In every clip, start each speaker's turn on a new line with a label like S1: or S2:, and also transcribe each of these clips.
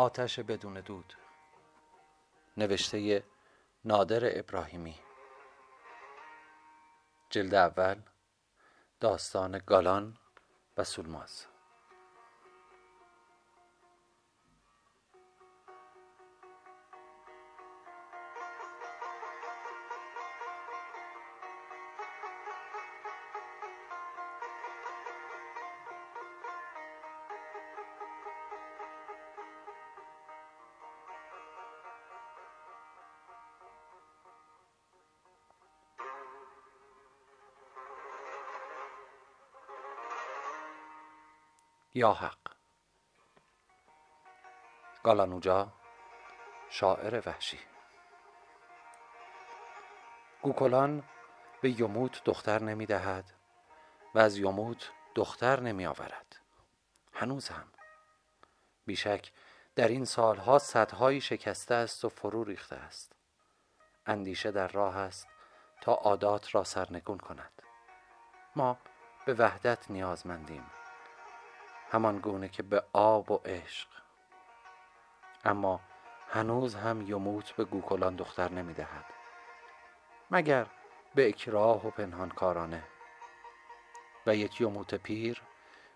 S1: آتش بدون دود. نوشته نادر ابراهیمی. جلد اول داستان گالان و سولماز. یا حق. گالانوجا شاعر وحشی. گوکلان به یموت دختر نمی دهد و از یموت دختر نمی آورد. هنوز هم. بیشک در این سالها صدهایی شکسته است و فرو ریخته است. اندیشه در راه است تا عادات را سرنگون کند. ما به وحدت نیازمندیم. همان گونه که به آب و عشق. اما هنوز هم یموت به گوکلان دختر نمی دهد مگر به اکراه و پنهان کارانه و یک یموت پیر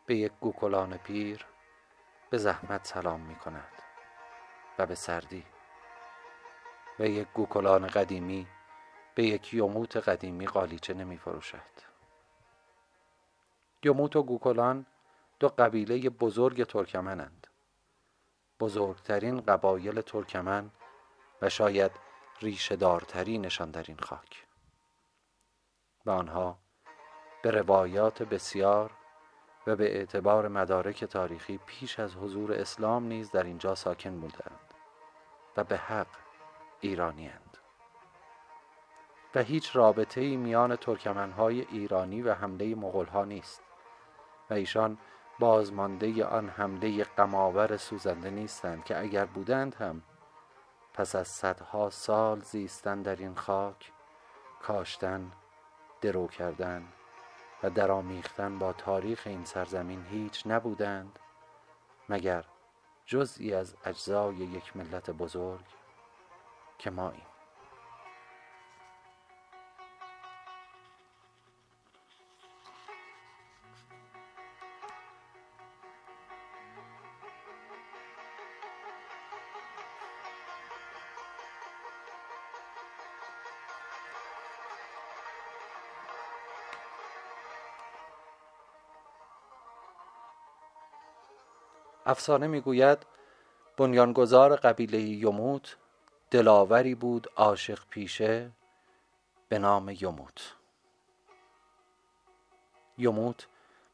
S1: به یک گوکلان پیر به زحمت سلام می کند و به سردی. و یک گوکلان قدیمی به یک یموت قدیمی قالیچه نمی فروشد یموت و گوکلان دو قبیله بزرگ ترکمنند. بزرگترین قبایل ترکمن و شاید ریشهدارترینشان در این خاک. و آنها به روایات بسیار و به اعتبار مدارک تاریخی پیش از حضور اسلام نیز در اینجا ساکن بودند و به حق ایرانیند و هیچ رابطه ای میان ترکمنهای ایرانی و حمله مغلها نیست و ایشان بازمانده آن حمله قماور سوزنده نیستند که اگر بودند هم پس از صدها سال زیستن در این خاک کاشتن درو کردن و درآمیختن با تاریخ این سرزمین هیچ نبودند مگر جزئی از اجزای یک ملت بزرگ که ما این افسانه می‌گوید بنیانگذار قبیله یموت دلاوری بود عاشق پیشه به نام یموت. یموت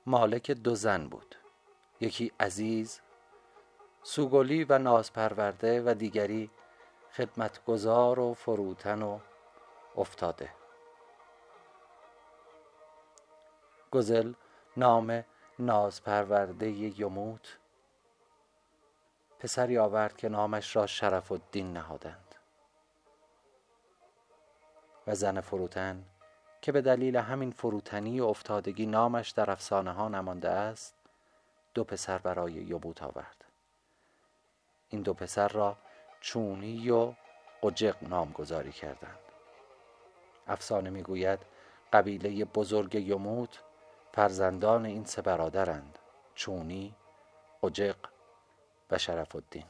S1: مالک دو زن بود یکی عزیز سوگلی و نازپرورده و دیگری خدمتگزار و فروتن و افتاده. گزل نام نازپرورده یموت پسری آورد که نامش را شرف الدین نهادند. و زن فروتن که به دلیل همین فروتنی و افتادگی نامش در افسانه ها نمانده است دو پسر برای یبوت آورد. این دو پسر را چونی و قجق نامگذاری کردند. افسانه می‌گوید قبیله بزرگ یموت فرزندان این سه برادرند چونی قجق و شرف الدین.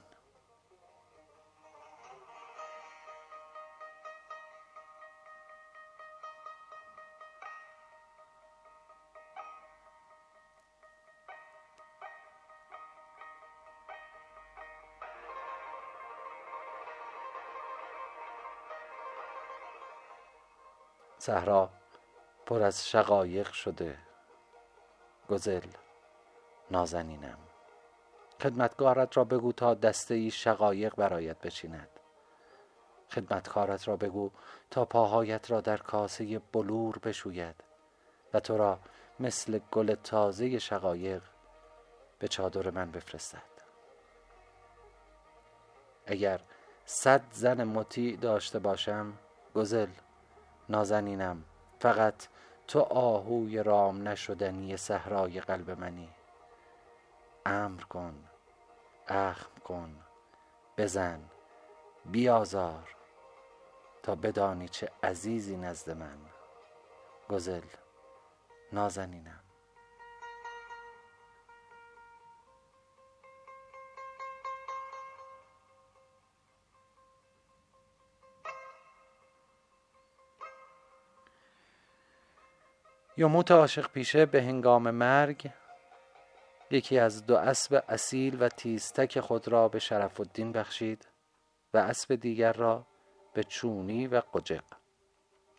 S1: صحرا پر از شقایق شده. گزل نازنینم. خدمتکارت را بگو تا دسته ای شقایق برایت بچیند. خدمتکارت را بگو تا پاهایت را در کاسه بلور بشوید و تو را مثل گل تازه شقایق به چادر من بفرستد. اگر صد زن مطیع داشته باشم گزل نازنینم فقط تو آهوی رام نشدنی صحرای قلب منی. امر کن اخم کن بزن بیازار تا بدانی چه عزیزی نزد من. گزل نازنینم. یوموت عاشق پیشه به هنگام مرگ یکی از دو اسب اصیل و تیزتک خود را به شرف الدین بخشید و اسب دیگر را به چونی و قجق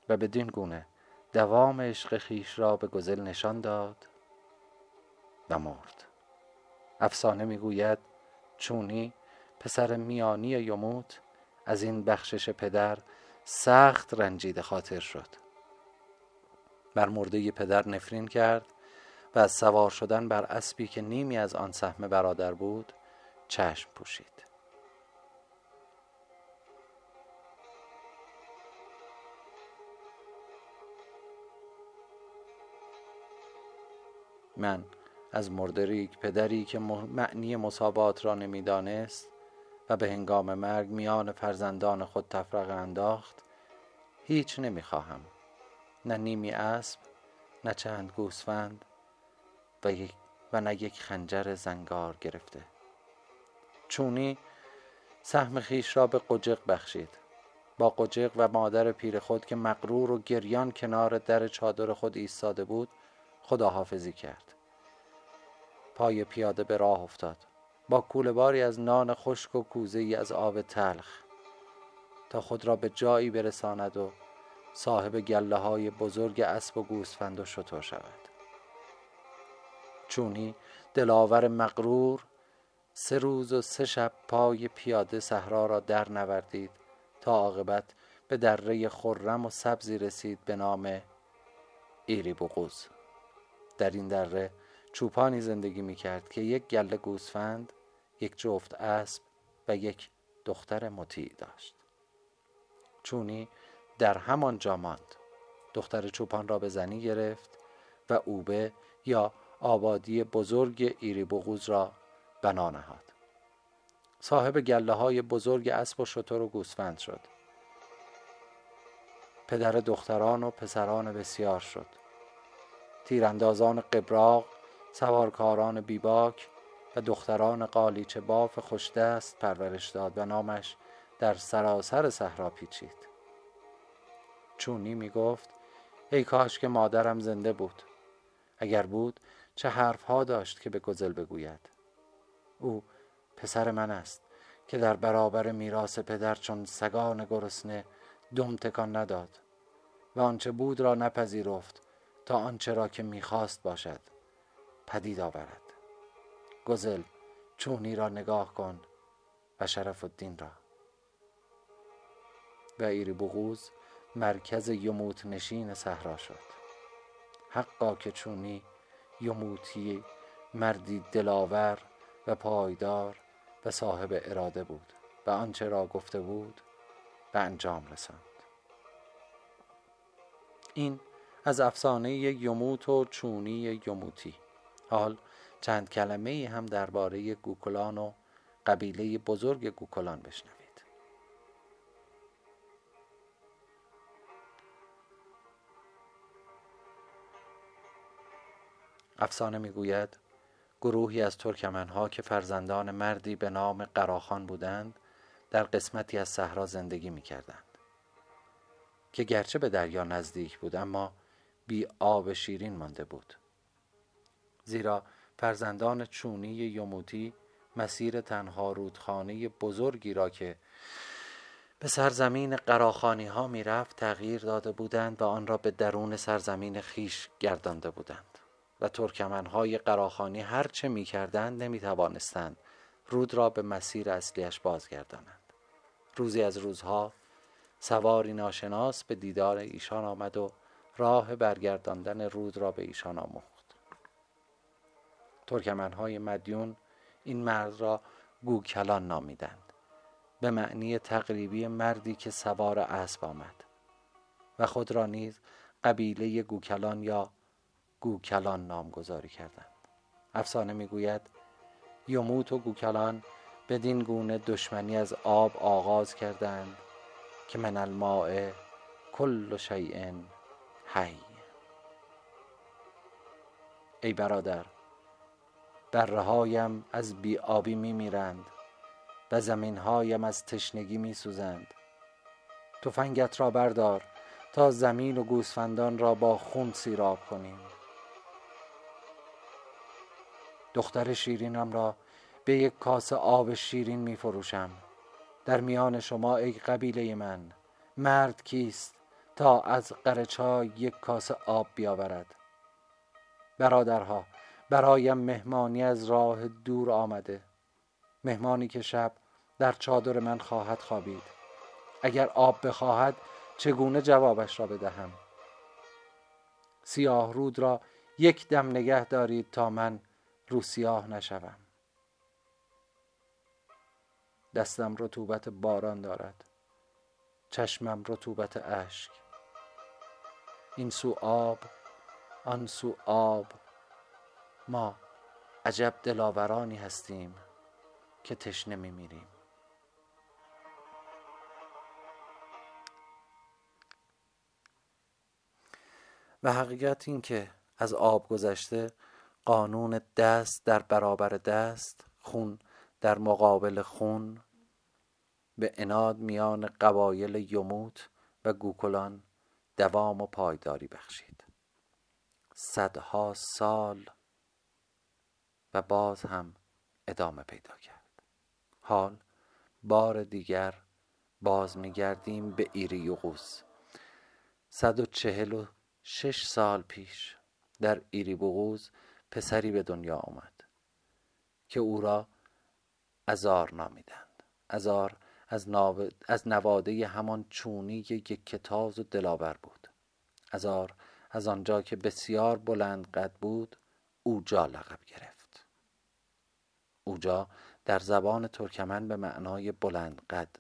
S1: و بدین گونه دوام عشق خیش را به گزل نشان داد و مرد. افسانه می‌گوید چونی پسر میانی یموت از این بخشش پدر سخت رنجیده خاطر شد. بر مرده پدر نفرین کرد و از سوار شدن بر اسبی که نیمی از آن سهم برادر بود چشم پوشید. من از مردریک پدری که معنی مسابات را نمی‌دانست و به هنگام مرگ میان فرزندان خود تفرقه انداخت هیچ نمی‌خواهم. نه نیمی اسب نه چند گوسفند و, و نه یک خنجر زنگار گرفته. چونی سهم خیش را به قجق بخشید. با قجق و مادر پیر خود که مقرور و گریان کنار در چادر خود ایستاده بود خداحافظی کرد. پای پیاده به راه افتاد. با کوله باری از نان خشک و کوزه ای از آب تلخ. تا خود را به جایی برساند و صاحب گله های بزرگ اسب و گوسفند و شطور شود. چونی دلاور مغرور سه روز و سه شب پای پیاده صحرا را در نوردید تا عاقبت به دره خرم و سبزی رسید به نام ایری بغوز در این دره چوپانی زندگی می کرد که یک گله گوسفند یک جفت اسب و یک دختر مطیع داشت. چونی در همان جا ماند. دختر چوپان را به زنی گرفت و اوبه یا آبادی بزرگ ایری بغوز را بنا نهاد. صاحب گله های بزرگ اسب و شتر و گوسفند شد. پدر دختران و پسران بسیار شد. تیراندازان قبراق سوارکاران بیباک و دختران قالیچه باف خوشدست پرورش داد و نامش در سراسر صحرا پیچید. چونی می گفت ای کاش که مادرم زنده بود. اگر بود چه حرفها داشت که به گزل بگوید. او پسر من است که در برابر میراث پدر چون سگان گرسنه دم تکان نداد و آنچه بود را نپذیرفت تا آنچه را که می‌خواست باشد پدید آورد. گزل چونی را نگاه کن و شرف الدین را. و ایری بغوز مرکز یموت نشین صحرا شد. حقا که چونی یموتی مردی دلاور و پایدار و صاحب اراده بود و آنچه را گفته بود به انجام رساند. این از افسانه یموت و چونی یموتی. حال چند کلمه هم درباره گوکلان و قبیله بزرگ گوکلان بشنوید افسانه می‌گوید گروهی از ترکمنها که فرزندان مردی به نام قراخان بودند در قسمتی از صحرا زندگی می‌کردند. که گرچه به دریا نزدیک بود اما بی آب شیرین مانده بود. زیرا فرزندان چونی یموتی مسیر تنها رودخانه بزرگی را که به سرزمین قراخانی ها می رفت تغییر داده بودند و آن را به درون سرزمین خیش گردانده بودند. و ترکمنهای قراخانی هر چه می کردند نمی توانستند رود را به مسیر اصلیش بازگردانند. روزی از روزها سواری ناشناس به دیدار ایشان آمد و راه برگرداندن رود را به ایشان آموخت. ترکمنهای مدیون این مرد را گوکلان نامیدند. به معنی تقریبی مردی که سوار اسب آمد و خود را نیز قبیله گوکلان یا گوکلان نامگذاری کردند. افسانه می‌گوید یموت و گوکلان بدین گونه دشمنی از آب آغاز کردند که من الماء کل شیء حی. ای برادر برهایم از بی آبی می میرند و زمینهایم از تشنگی می سوزند تفنگت را بردار تا زمین و گوسفندان را با خون سیراب کنیم. دختر شیرینم را به یک کاسه آب شیرین می فروشم در میان شما ای قبیله من مرد کیست تا از قرچای یک کاسه آب بیاورد؟ برادرها برایم مهمانی از راه دور آمده. مهمانی که شب در چادر من خواهد خوابید. اگر آب بخواهد چگونه جوابش را بدهم؟ سیاه رود را یک دم نگه دارید تا من رو سیاه نشوم. دستم رطوبت باران دارد. چشمم رطوبت اشک. این سو آب آن سو آب. ما عجب دلاورانی هستیم که تشنه میمیریم و حقیقت این که از آب گذشته قانون دست در برابر دست خون در مقابل خون به اناد میان قبایل یموت و گوکلان دوام و پایداری بخشید. صدها سال و باز هم ادامه پیدا کرد. حال بار دیگر باز میگردیم به ایری یوغوس صد و چهل و شش سال پیش در ایری پسری به دنیا آمد که او را ازار نامیدند. ازار از, از نواده همان چونی یک کتاز و دلاور بود. ازار از آنجا که بسیار بلند قد بود اوجا لقب گرفت. اوجا در زبان ترکمن به معنای بلند قد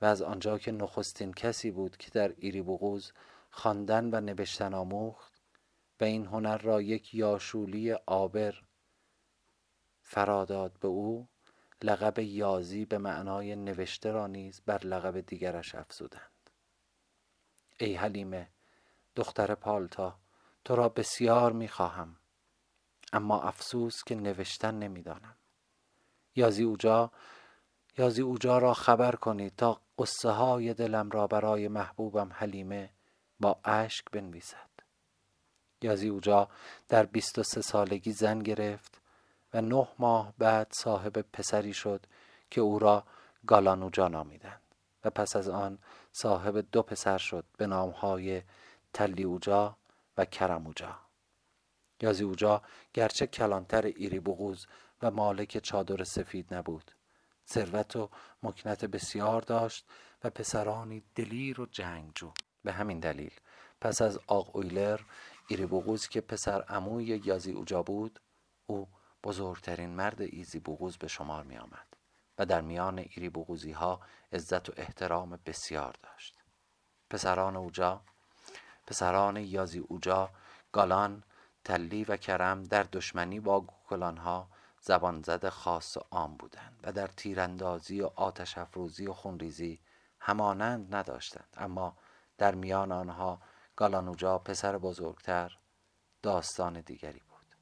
S1: و از آنجا که نخستین کسی بود که در ایری بغوز خواندن و نوشتن آموخت و این هنر را یک یاشولی آبر فراداد به او لقب یازی به معنای نوشته را نیز بر لقب دیگرش افزودند. ای حلیمه دختر پالتا تو را بسیار می‌خواهم اما افسوس که نوشتن نمی‌دانم یازی اوجا یازی اوجا را خبر کنید تا قصه های دلم را برای محبوبم حلیمه با اشک بنویسد. یازی اوجا در بیست و سه سالگی زن گرفت و نه ماه بعد صاحب پسری شد که او را گالانوجا نامیدند و پس از آن صاحب دو پسر شد به نامهای تلی اوجا و کرم اوجا یازی اوجا گرچه کلانتر ایری بغوز و مالک چادر سفید نبود. ثروت و مکنت بسیار داشت و پسرانی دلیر و جنگجو. به همین دلیل پس از آق اویلر ایری بغوز که پسر عموی یازی اوجا بود او بزرگترین مرد ایزی بغوز به شمار می آمد و در میان ایری بغوزی ها عزت و احترام بسیار داشت. پسران اوجا پسران یازی اوجا گالان تلی و کرم در دشمنی با گوکلان ها زبان زده خاص و عام بودند و در تیراندازی و آتش افروزی و خونریزی همانند نداشتند. اما در میان آنها گالانوجا پسر بزرگتر داستان دیگری بود.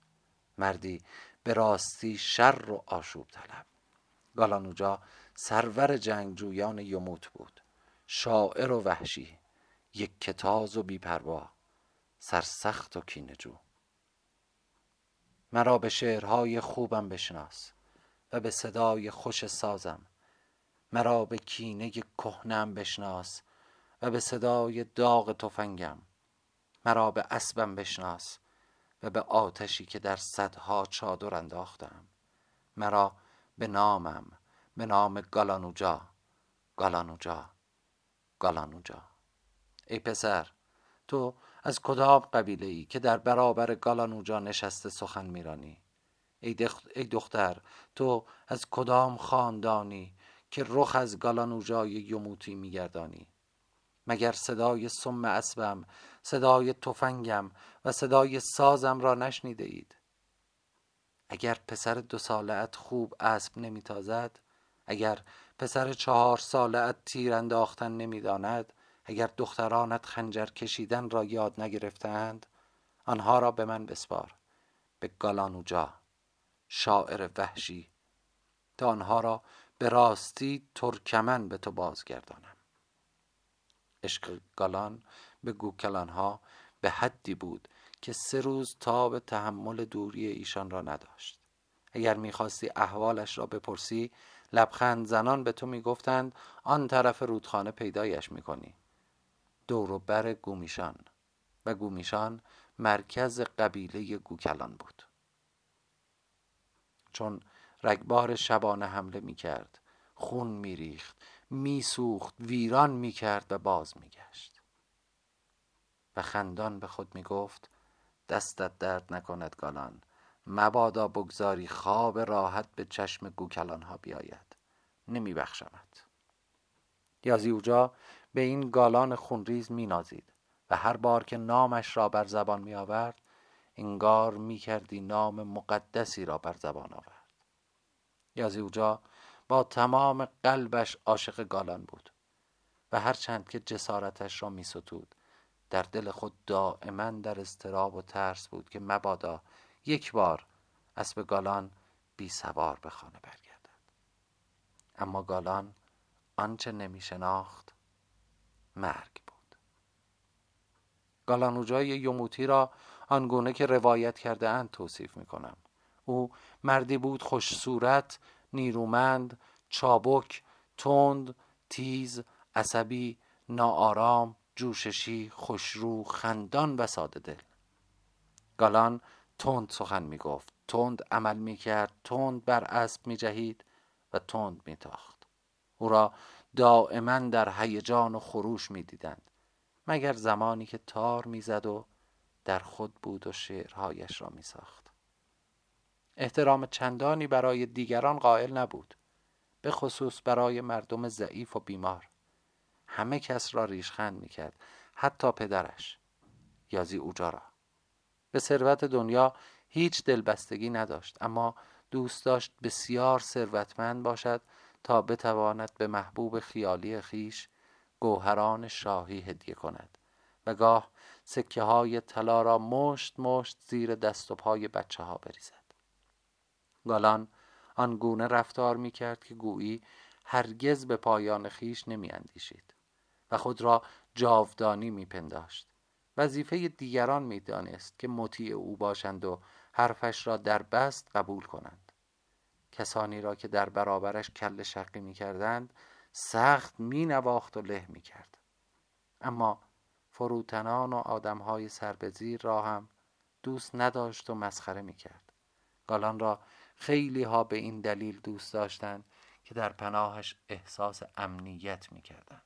S1: مردی به راستی شر و آشوب طلب. گالانوجا سرور جنگجویان یموت بود. شاعر و وحشی یک کتاز و بیپروا سرسخت و کینجو مرا به شعرهای خوبم بشناس و به صدای خوش سازم. مرا به کینه کهنم بشناس و به صدای داغ تفنگم. مرا به اسبم بشناس و به آتشی که در صدها چادر انداختم. مرا به نامم به نام گالانوجا گالانوجا گالانوجا. ای پسر تو از کدام قبیله ای که در برابر گالانوجا نشسته سخن میرانی؟ ای, ای دختر تو از کدام خاندانی که رخ از گالانوجای یموتی میگردانی؟ مگر صدای سم اسبم صدای تفنگم و صدای سازم را نشنیده اید؟ اگر پسر دو سالت خوب اسب نمیتازد اگر پسر چهار سالت تیر انداختن نمی‌داند اگر دخترانت خنجر کشیدن را یاد نگرفتند آنها را به من بسپار. به گالانوجا شاعر وحشی تا آنها را به راستی ترکمن به تو بازگردانم. عشق گالان به گوکلانها به حدی بود که سه روز تا به تحمل دوری ایشان را نداشت. اگر می‌خواستی احوالش را بپرسی لبخند زنان به تو می‌گفتند آن طرف رودخانه پیدایش می‌کنی. دور و بر گومیشان. و گومیشان مرکز قبیله گوکلان بود. چون رگبار شبانه حمله می‌کرد خون میریخت. میسوخت ویران می‌کرد و باز میگشت. و خندان به خود می‌گفت دستت درد نکند گالان مبادا بگذاری خواب راحت به چشم گوکلان ها بیاید. نمی بخشمت یازیوجا به این گالان خونریز می نازید و هر بار که نامش را بر زبان می آورد انگار می کردی نام مقدسی را بر زبان آورد. یازیوجا با تمام قلبش عاشق گالان بود و هرچند که جسارتش را می ستود در دل خود دائما در استراب و ترس بود که مبادا یک بار اسب گالان بی سوار به خانه برگردد. اما گالان آنچه نمی شناخت مرگ بود. گالانوجای یوموتی را آنگونه که روایت کرده اند توصیف می کنم او مردی بود خوش صورت نیرومند چابک تند تیز عصبی ناآرام جوششی خوشرو خندان و ساده دل گالان تند سخن می گفت تند عمل می کرد تند بر اسب می جهید و تند می تاخت او را دائما در هیجان و خروش می دیدند مگر زمانی که تار می‌زد و در خود بود و شعرهایش را می ساخت احترام چندانی برای دیگران قائل نبود به خصوص برای مردم ضعیف و بیمار. همه کس را ریشخند می‌کرد حتی پدرش یازی اوجا را. به ثروت دنیا هیچ دلبستگی نداشت اما دوست داشت بسیار ثروتمند باشد تا بتواند به محبوب خیالی خیش گوهران شاهی هدیه کند و گاه سکه های طلا را مشت مشت زیر دست و پای بچه ها بریزد. گالان آنگونه رفتار می کرد که گویی هرگز به پایان خیش نمی اندیشید و خود را جاودانی می پنداشت وظیفه دیگران می دانست که مطیع او باشند و حرفش را در بست قبول کنند. کسانی را که در برابرش کل شقی می کردند سخت می نواخت و له می کرد اما فروتنان و آدمهای سربزیر را هم دوست نداشت و مسخره می کرد گالان را خیلی ها به این دلیل دوست داشتند که در پناهش احساس امنیت می کردن.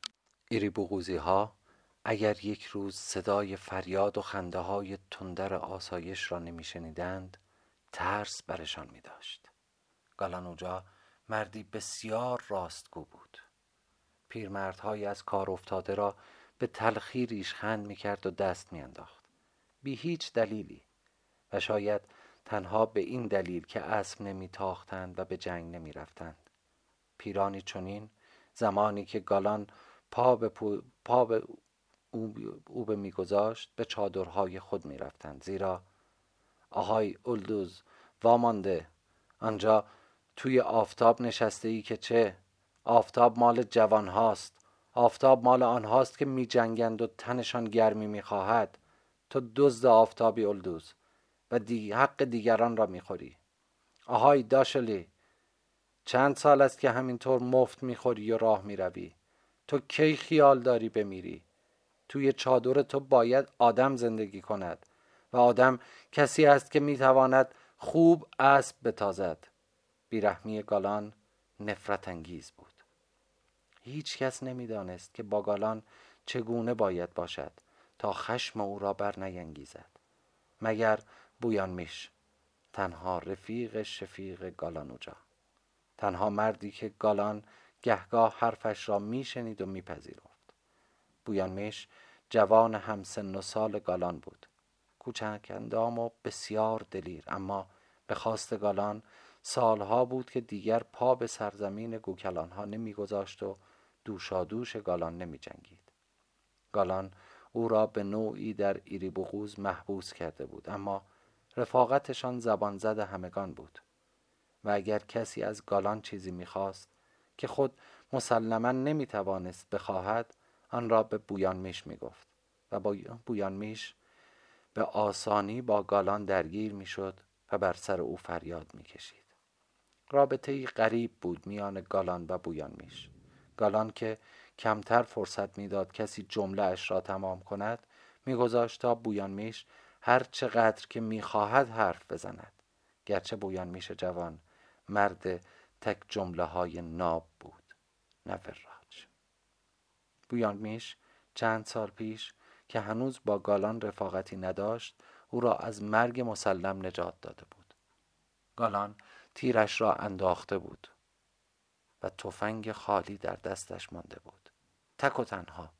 S1: ایری بغوزی ها اگر یک روز صدای فریاد و خنده های تندر آسایش را نمی شنیدند ترس برشان می داشت. گالانوجا مردی بسیار راستگو بود. پیرمردهایی از کار افتاده را به تلخی ریشخند می کرد و دست می انداخت. بی هیچ دلیلی و شاید تنها به این دلیل که اسب نمی تاختند و به جنگ نمی رفتند. پیرانی چنین زمانی که گالان پا به, پا به او به میگذاشت به چادرهای خود می رفتند. زیرا آهای اولدوز وامانده آنجا توی آفتاب نشسته ای که چه آفتاب مال جوان هاست آفتاب مال آنهاست که می جنگند و تنشان گرمی می خواهد تو دزد آفتابی اولدوز و دی حق دیگران را می‌خوری. آهای داشلی چند سال است که همینطور مفت می‌خوری و راه می‌روی. تو کی خیال داری بمیری؟ توی چادر تو باید آدم زندگی کند و آدم کسی است که می‌تواند خوب اسب بتازد. بیرحمی گالان نفرت انگیز بود. هیچ کس نمی‌دانست که با گالان چگونه باید باشد تا خشم او را بر نینگیزد مگر بویان میش. تنها رفیق شفیق گالانوجا تنها مردی که گالان گهگاه حرفش را میشنید و میپذیرفت. بویان میش جوان همسن و سال گالان بود. کوچک اندام و بسیار دلیر اما به خواست گالان سالها بود که دیگر پا به سرزمین گوکلانها نمیگذاشت و دوشادوش گالان نمی جنگید. گالان او را به نوعی در ایری بغوز محبوس کرده بود اما رفاقتشان زبان زد همگان بود و اگر کسی از گالان چیزی می‌خواست که خود مسلما نمی‌توانست بخواهد آن را به بویان میش می‌گفت و با بویان میش به آسانی با گالان درگیر می‌شد و بر سر او فریاد می‌کشید. رابطه ای غریب بود میان گالان و بویان میش گالان که کمتر فرصت می‌داد کسی جمله اش را تمام کند میگذاشت تا بویان میش هر چقدر که می‌خواهد حرف بزند. گرچه بویان میش جوان مرد تک جمله های ناب بود نه بویان میش چند سال پیش که هنوز با گالان رفاقتی نداشت او را از مرگ مسلم نجات داده بود. گالان تیرش را انداخته بود و تفنگ خالی در دستش مانده بود. تک و تنها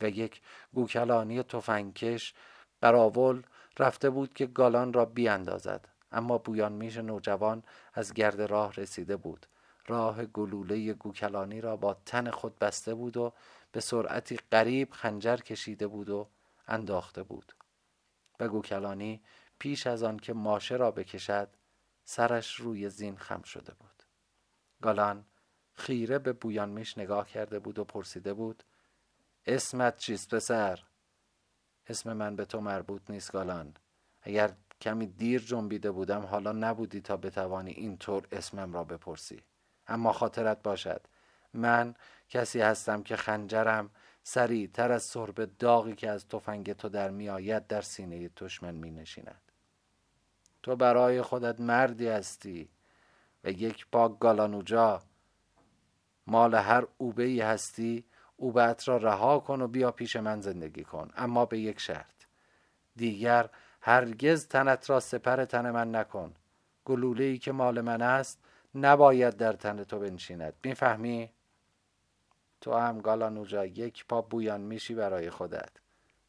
S1: و یک گوکلانی تفنگکش قراول رفته بود که گالان را بیاندازد اما بویان میش نوجوان از گرد راه رسیده بود. راه گلوله گوکلانی را با تن خود بسته بود و به سرعتی قریب خنجر کشیده بود و انداخته بود. و گوکلانی پیش از آن که ماشه را بکشد سرش روی زین خم شده بود. گالان خیره به بویان میش نگاه کرده بود و پرسیده بود اسمت چیست پسر؟ اسم من به تو مربوط نیست گالان. اگر کمی دیر جنبیده بودم حالا نبودی تا بتوانی اینطور اسمم را بپرسی. اما خاطرت باشد. من کسی هستم که خنجرم تر از سرب داغی که از تفنگ تو در میآید در سینه دشمن می نشیند تو برای خودت مردی هستی و یک پاک گالانوجا مال هر اوبه هستی اوبت را رها کن و بیا پیش من زندگی کن اما به یک شرط. دیگر هرگز تنت را سپر تن من نکن. گلوله ای که مال من است نباید در تن تو بنشیند. می‌فهمی؟ تو هم گالانوجا یک پا بویان میشی برای خودت.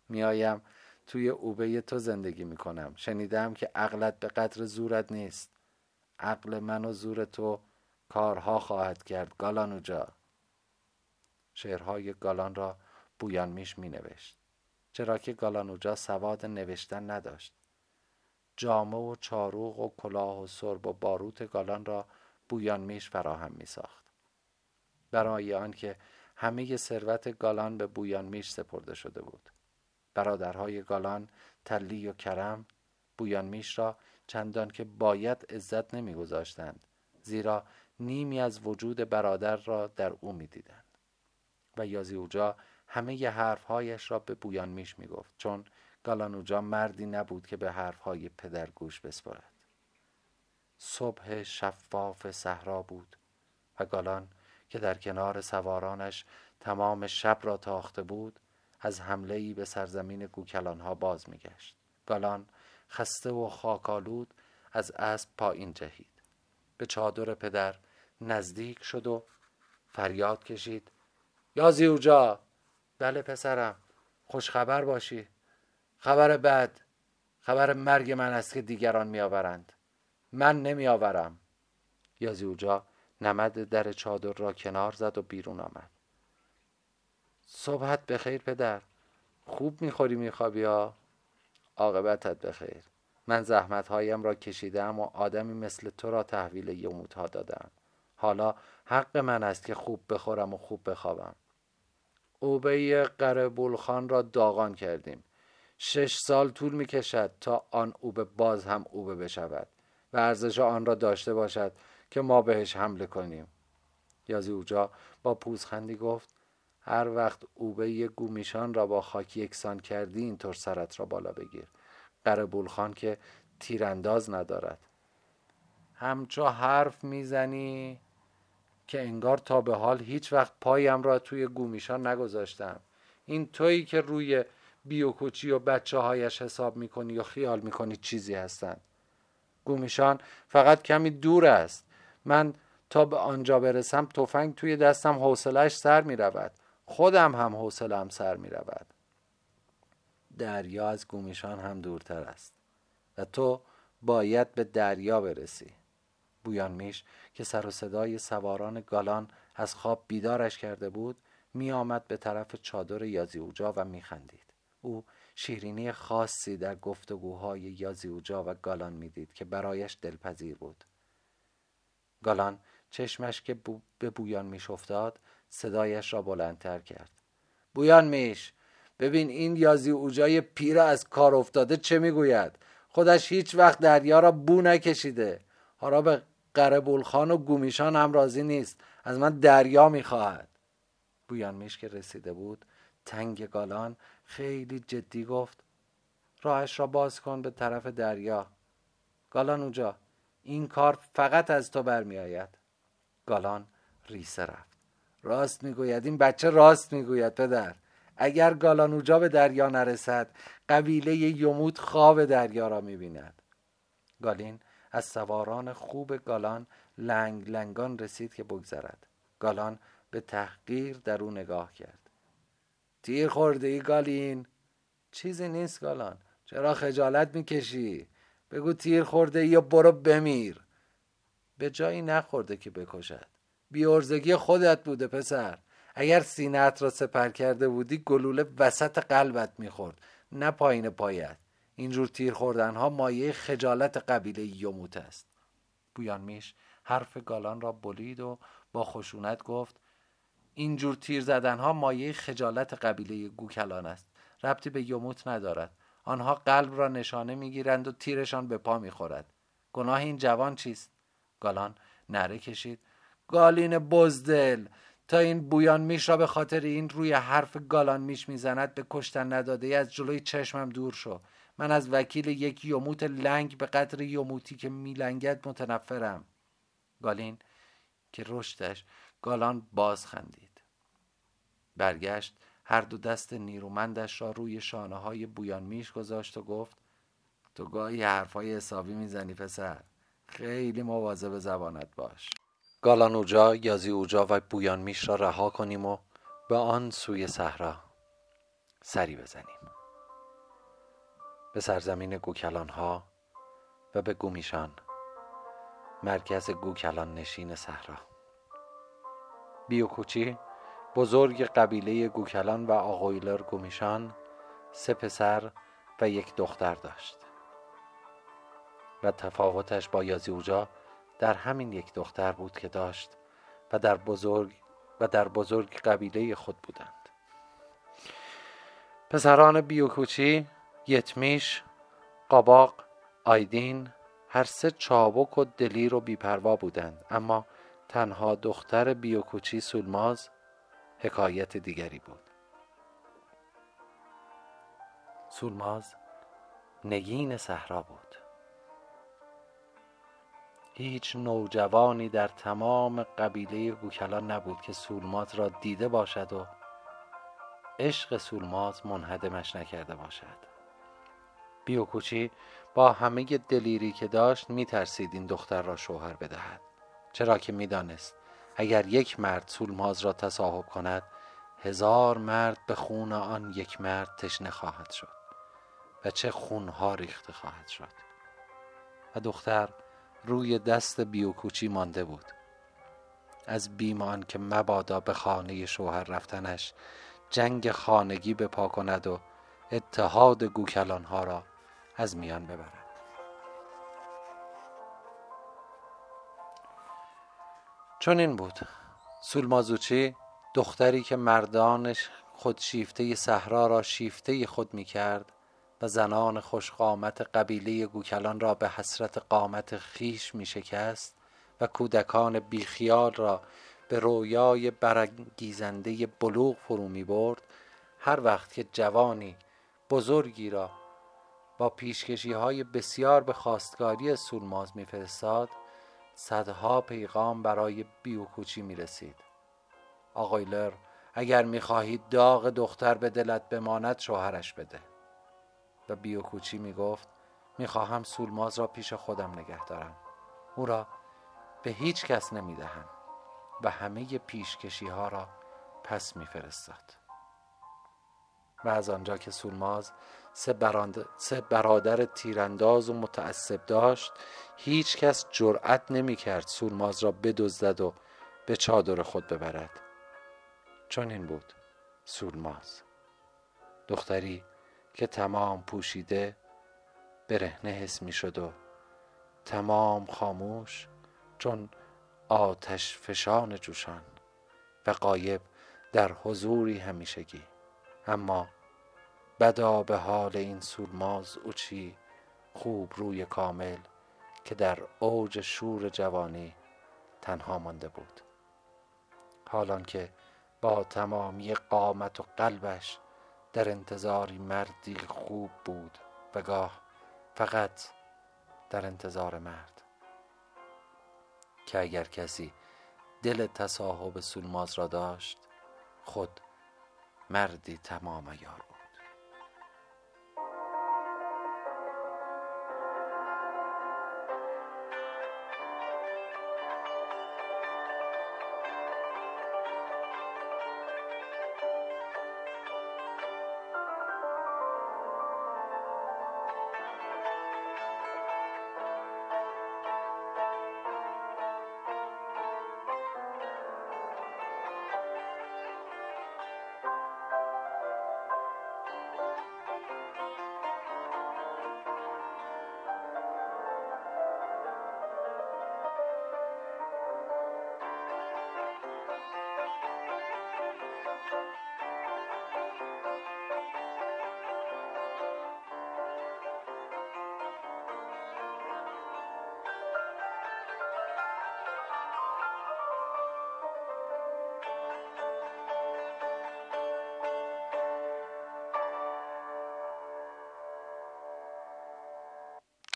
S1: میایم توی اوبه تو زندگی می‌کنم. شنیدم که عقلت به قدر زورت نیست. عقل من و زور تو کارها خواهد کرد گالانوجا شعرهای گالان را بویان میش می نوشت چرا که گالانوجا سواد نوشتن نداشت. جامه و چاروق و کلاه و سرب و باروت گالان را بویان میش فراهم می ساخت برای آنکه همه ثروت گالان به بویان میش سپرده شده بود. برادرهای گالان تلی و کرم بویان میش را چندان که باید عزت نمیگذاشتند زیرا نیمی از وجود برادر را در او می‌دیدند. و یازیوجا همه ی حرفهایش را به بویان میش می‌گفت چون گالانوجا مردی نبود که به حرفهای پدر گوش بسپرد صبح شفاف صحرا بود و گالان که در کنار سوارانش تمام شب را تاخته بود از حمله به سرزمین گوکلانها باز میگشت. گالان خسته و خاکالود از اسب پایین جهید. به چادر پدر نزدیک شد و فریاد کشید یا زیوجا بله پسرم. خوشخبر باشی. خبر بد خبر مرگ من است که دیگران میآورند. من نمیآورم. یا زیوجا نمد در چادر را کنار زد و بیرون آمد. صبحت بخیر پدر. خوب می‌خوری میخوابی ها؟ عاقبتت بخیر. من زحمت هایم را کشیدم و آدمی مثل تو را تحویل یموت دادم حالا حق من است که خوب بخورم و خوب بخوابم. اوبه قربول خان را داغان کردیم. شش سال طول می کشد تا آن اوبه باز هم اوبه بشود و ارزش آن را داشته باشد که ما بهش حمله کنیم. یازی اوجا با پوزخندی گفت هر وقت اوبه گومیشان را با خاک یکسان کردی اینطور سرت را بالا بگیر. قربول خان که تیرانداز ندارد. همچو حرف می‌زنی که انگار تا به حال هیچ وقت پایم را توی گومیشان نگذاشتم. این تویی که روی بیوکوچی و بچه هایش حساب می‌کنی یا خیال می‌کنی چیزی هستند گومیشان فقط کمی دور است. من تا به آنجا برسم تفنگ توی دستم حوصلش سر می رود خودم هم حوصلم سر می رود دریا از گومیشان هم دورتر است و تو باید به دریا برسی. بویان میش که سر و صدای سواران گالان از خواب بیدارش کرده بود می آمد به طرف چادر یازی اوجا و می خندید. او شیرینی خاصی در گفتگوهای یازی اوجا و گالان می‌دید که برایش دلپذیر بود. گالان چشمش که به بویان میش افتاد صدایش را بلندتر کرد. بویان میش ببین این یازی اوجای پیر از کار افتاده چه می‌گوید خودش هیچ وقت دریا را بو نکشیده حالا به قربولخان و گومیشان هم راضی نیست. از من دریا می‌خواهد. بویان میش که رسیده بود تنگ گالان خیلی جدی گفت راهش را باز کن به طرف دریا. گالان اونجا این کار فقط از تو برمیآید. گالان ریسه رفت. راست می‌گوید این بچه راست می‌گوید پدر. اگر گالانوجا به دریا نرسد قبیله یموت خواب دریا را می‌بیند. گالین از سواران خوب گالان لنگ لنگان رسید که بگذرد. گالان به تحقیر در او نگاه کرد. تیر خورده ای گالین؟ چیزی نیست گالان. چرا خجالت می‌کشی؟ بگو تیر خورده یا برو بمیر. به جایی نخورده که بکشد. بیارزگی خودت بوده پسر. اگر سینت را سپر کرده بودی گلوله وسط قلبت می‌خورد نه پایین پایت. اینجور تیر خوردن ها مایه خجالت قبیله یموت است. بویان میش حرف گالان را بلید و با خشونت گفت اینجور تیر زدن ها مایه خجالت قبیله گوکلان است. ربطی به یموت ندارد. آنها قلب را نشانه می‌گیرند و تیرشان به پا می‌خورد. گناه این جوان چیست؟ گالان نره کشید. گالین بزدل! تا این بویان میش را به خاطر این روی حرف گالان میش می‌زند به کشتن نداده از جلوی چشمم دور شو. من از وکیل یک یموت لنگ به قدر یموتی که میلنگد متنفرم. گالین که رشدش گالان باز خندید. برگشت هر دو دست نیرومندش را روی شانه های بویان میش گذاشت و گفت تو گاهی حرفای حسابی می‌زنی پسر. خیلی مواظب زبانت باش. گالان اوجا یازی اوجا و بویان میش را رها کنیم و به آن سوی صحرا سری بزنیم. به سرزمین گوکلان ها و به گومیشان مرکز گوکلان نشین صحرا. بیوکوچی بزرگ قبیله گوکلان و آقویلر گومیشان سه پسر و یک دختر داشت و تفاوتش با یازی اوجا در همین یک دختر بود که داشت و در بزرگ و در بزرگ قبیله خود بودند. پسران بیوکوچی یتمیش قاباق آیدین هر سه چابک و دلیر و بیپروا بودند. اما تنها دختر بیوکوچی سولماز حکایت دیگری بود. سولماز نگین صحرا بود. هیچ نوجوانی در تمام قبیله گوکلان نبود که سولماز را دیده باشد و عشق سولماز منهدمش نکرده باشد. بیوکوچی با همه دلیری که داشت میترسید این دختر را شوهر بدهد. چرا که می‌دانست اگر یک مرد سولماز را تصاحب کند هزار مرد به خون آن یک مرد تشنه خواهد شد و چه خونها ریخته خواهد شد. و دختر روی دست بیوکوچی مانده بود. از بیمان که مبادا به خانه شوهر رفتنش جنگ خانگی به پا کند و اتحاد گوکلانها را از میان ببرد چون این بود. سولمازوچی دختری که مردانش خود شیفته صحرا را شیفته خود می کرد و زنان خوشقامت قبیله گوکلان را به حسرت قامت خیش می شکست و کودکان بیخیال را به رویای برانگیزنده بلوغ فرو می برد هر وقت که جوانی بزرگی را با پیشکشی های بسیار به خواستگاری سولماز میفرستاد صدها پیغام برای بیوکوچی می رسید آقای اگر می خواهید داغ دختر به دلت بماند شوهرش بده. و بیوکوچی می گفت می خواهم سولماز را پیش خودم نگه دارم. او را به هیچ کس نمی دهم و همه پیشکشی ها را پس می فرستاد و از آنجا که سولماز سه, سه برادر تیرانداز و متعصب داشت. هیچ کس جرأت نمی کرد سولماز را بدزدد و به چادر خود ببرد. چون این بود سولماز. دختری که تمام پوشیده برهنه حس می شد و تمام خاموش چون آتش فشان جوشان و قایب در حضوری همیشگی. اما بدا به حال این سولماز اوچی خوب روی کامل که در اوج شور جوانی تنها مانده بود. حالان که با تمامی قامت و قلبش در انتظاری مردی خوب بود و گاه فقط در انتظار مرد. که اگر کسی دل تصاحب سولماز را داشت خود مردی تمام یار